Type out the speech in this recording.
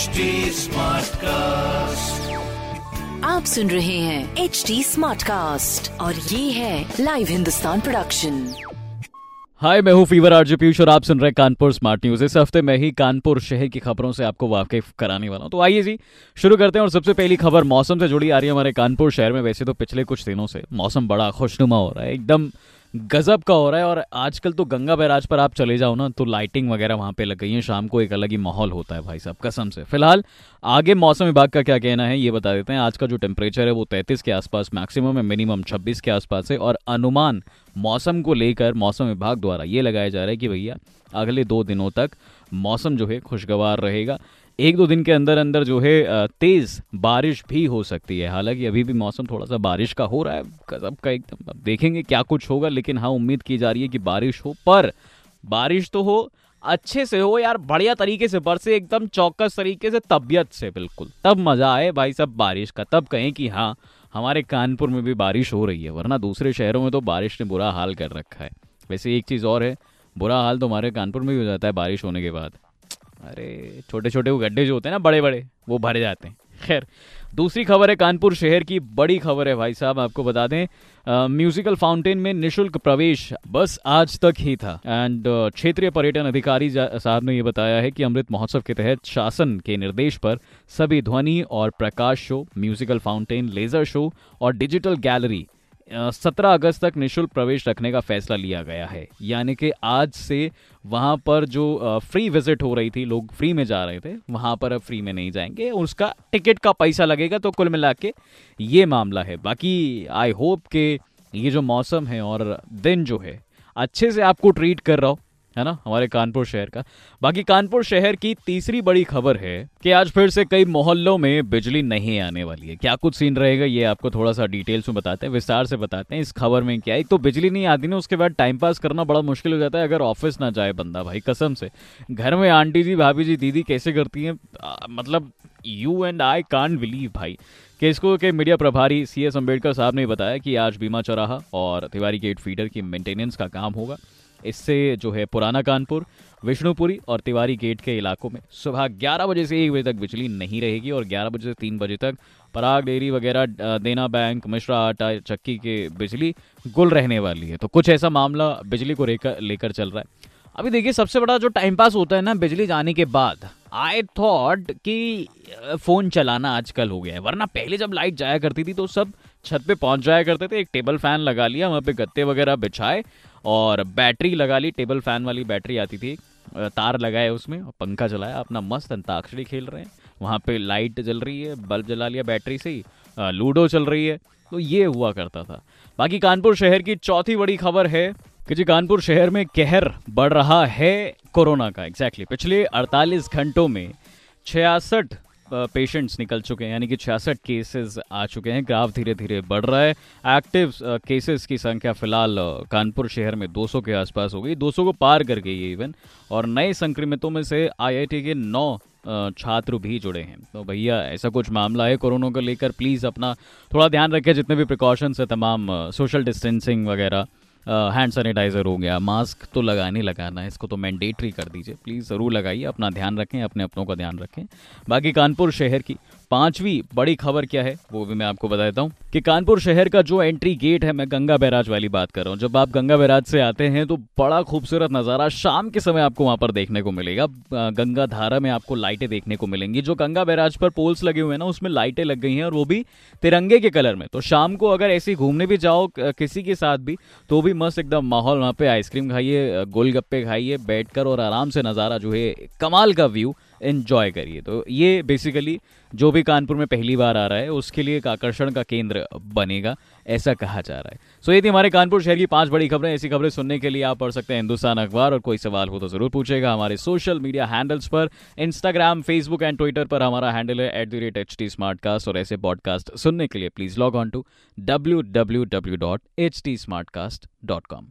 HD Smartcast. आप सुन रहे हैं एच डी स्मार्ट कास्ट और ये है लाइव हिंदुस्तान प्रोडक्शन हाय मैं हूँ फीवर आरजे पीयूष और आप सुन रहे हैं कानपुर स्मार्ट न्यूज़ इस हफ़्ते मैं ही कानपुर शहर की खबरों से आपको वाकिफ कराने वाला हूँ। तो आइए जी शुरू करते हैं और सबसे पहली खबर मौसम से जुड़ी आ रही है हमारे कानपुर शहर में। वैसे तो पिछले कुछ दिनों से मौसम बड़ा खुशनुमा हो रहा है। एकदम गजब का हो रहा है और आजकल तो गंगा बैराज पर आप चले जाओ ना तो लाइटिंग वगैरह वहाँ पे लग गई है। शाम को एक अलग ही माहौल होता है भाई साहब, कसम से। फ़िलहाल, आगे मौसम विभाग का क्या कहना है, ये बता देते हैं। आज का जो टेम्परेचर है वो तैंतीस के आसपास मैक्सिमम है मिनिमम छब्बीस के आसपास है और अनुमान मौसम को लेकर मौसम विभाग द्वारा ये लगाया जा रहा है कि भैया, अगले दो दिनों तक मौसम जो है खुशगवार रहेगा। एक दो दिन के अंदर अंदर जो है तेज बारिश भी हो सकती है। हालाँकि अभी भी मौसम थोड़ा सा बारिश का हो रहा है, गजब का एकदम। अब देखेंगे क्या कुछ होगा, लेकिन हाँ उम्मीद की जा रही है कि बारिश हो, पर बारिश तो हो, अच्छे से हो यार, बढ़िया तरीके से बरसे एकदम चौकस तरीके से, तबियत से बिल्कुल। तब मज़ा आए भाई सब बारिश का। तब कहें कि हाँ हमारे कानपुर में भी बारिश हो रही है, वरना दूसरे शहरों में तो बारिश ने बुरा हाल कर रखा है। वैसे एक चीज़ और है बुरा हाल तो हमारे कानपुर में भी हो जाता है बारिश होने के बाद। अरे छोटे छोटे वो गड्ढे जो होते हैं ना बड़े बड़े वो भरे जाते हैं। खैर, दूसरी खबर है कानपुर शहर की, बड़ी खबर है भाई साहब, आपको बता दें। म्यूजिकल फाउंटेन में निशुल्क प्रवेश बस आज तक ही था। एंड क्षेत्रीय पर्यटन अधिकारी साहब ने यह बताया है कि अमृत महोत्सव के तहत शासन के निर्देश पर सभी ध्वनि और प्रकाश show, musical fountain, laser show और डिजिटल गैलरी सत्रह अगस्त तक निशुल्क प्रवेश रखने का फैसला लिया गया है। यानी कि आज से वहाँ पर जो फ्री विज़िट हो रही थी, लोग फ्री में जा रहे थे, वहाँ पर अब फ्री में नहीं जाएँगे। उसका टिकट का पैसा लगेगा तो कुल मिला के ये मामला है। बाकी आई होप के ये जो मौसम है और दिन जो है, अच्छे से आपको ट्रीट कर रहा हो। है ना, हमारे कानपुर शहर का। बाकी कानपुर शहर की तीसरी बड़ी खबर है कि आज फिर से कई मोहल्लों में बिजली नहीं आने वाली है। क्या कुछ सीन रहेगा, ये आपको थोड़ा सा डिटेल्स में बताते हैं, विस्तार से बताते हैं इस खबर में क्या एक तो बिजली नहीं आती ना, उसके बाद टाइम पास करना बड़ा मुश्किल हो जाता है, अगर ऑफ़िस ना जाए बंदा भाई, कसम से। घर में आंटी जी, भाभी जी, दीदी कैसे करती हैं? मतलब you and I can believe भाई। कि इसको के मीडिया प्रभारी सी एस अंबेडकर साहब ने बताया कि आज बीमा चौराहा और तिवारी गेट फीडर की मेंटेनेंस का काम होगा। इससे जो है पुराना कानपुर, विष्णुपुरी और तिवारी गेट के इलाकों में सुबह 11 बजे से एक बजे तक बिजली नहीं रहेगी और 11 बजे से तीन बजे तक पराग, डेयरी वगैरह देना बैंक, मिश्रा, आटा, चक्की के बिजली गुल रहने वाली है। तो कुछ ऐसा मामला बिजली को लेकर लेकर चल रहा है। अभी देखिए, सबसे बड़ा जो टाइम पास होता है ना बिजली जाने के बाद आई थॉट कि फ़ोन चलाना आजकल हो गया है, वरना पहले जब लाइट जाया करती थी तो सब छत पे पहुँच जाया करते थे, एक टेबल फ़ैन लगा लिया, वहाँ पे गत्ते वगैरह बिछाए, और बैटरी लगा ली, टेबल फ़ैन वाली बैटरी आती थी तार लगाए उसमें, और पंखा चलाया, अपना मस्त अंताक्षरी खेल रहे हैं, वहाँ पे लाइट जल रही है, बल्ब जला लिया बैटरी से ही लूडो चल रही है तो ये हुआ करता था बाकी कानपुर शहर की चौथी बड़ी खबर है कि जी कानपुर शहर में कहर बढ़ रहा है कोरोना का एग्जैक्टली exactly. पिछले 48 घंटों में छियासठ पेशेंट्स निकल चुके हैं, यानी कि छियासठ केसेस आ चुके हैं। ग्राफ धीरे धीरे बढ़ रहा है। एक्टिव केसेस की संख्या फ़िलहाल कानपुर शहर में 200 के आसपास हो गई। 200 को पार कर गई है इवन और नए संक्रमितों में से आईआईटी के नौ छात्र भी जुड़े हैं। तो भैया, ऐसा कुछ मामला है कोरोना को लेकर? प्लीज़ अपना थोड़ा ध्यान रखें, जितने भी प्रिकॉशंस है, तमाम सोशल डिस्टेंसिंग वगैरह। हैंड सैनिटाइज़र हो गया मास्क तो लगाने लगाना है, इसको तो मैंडेटरी कर दीजिए। प्लीज़ ज़रूर लगाइए, अपना ध्यान रखें, अपने अपनों का ध्यान रखें। बाकी कानपुर शहर की पांचवी बड़ी खबर क्या है, वो भी मैं आपको बताता हूँ कि कानपुर शहर का जो एंट्री गेट है, मैं गंगा बैराज वाली बात कर रहा हूँ। जब आप गंगा बैराज से आते हैं तो बड़ा खूबसूरत नज़ारा शाम के समय आपको वहाँ पर देखने को मिलेगा। गंगा धारा में आपको लाइटें देखने को मिलेंगी। जो गंगा बैराज पर पोल्स लगे हुए हैं ना, उसमें लाइटें लग गई हैं और वो भी तिरंगे के कलर में। तो शाम को अगर ऐसे घूमने भी जाओ किसी के साथ भी तो भी मस्त एकदम माहौल वहाँ पे, आइसक्रीम खाइए, गोलगप्पे खाइए, बैठकर और आराम से नज़ारा जो है, कमाल का व्यू। इन्जॉय करिए। तो ये बेसिकली जो भी कानपुर में पहली बार आ रहा है, उसके लिए एक आकर्षण का केंद्र बनेगा, ऐसा कहा जा रहा है। सो ये थी हमारे कानपुर शहर की पाँच बड़ी खबरें, ऐसी खबरें सुनने के लिए आप पढ़ सकते हैं हिंदुस्तान अखबार, और कोई सवाल हो तो ज़रूर पूछेगा हमारे सोशल मीडिया हैंडल्स पर। इंस्टाग्राम फेसबुक एंड ट्विटर पर हमारा हैंडल है at the rate H T cast और ऐसे पॉडकास्ट सुनने के लिए please log on to W W W dot H T dot com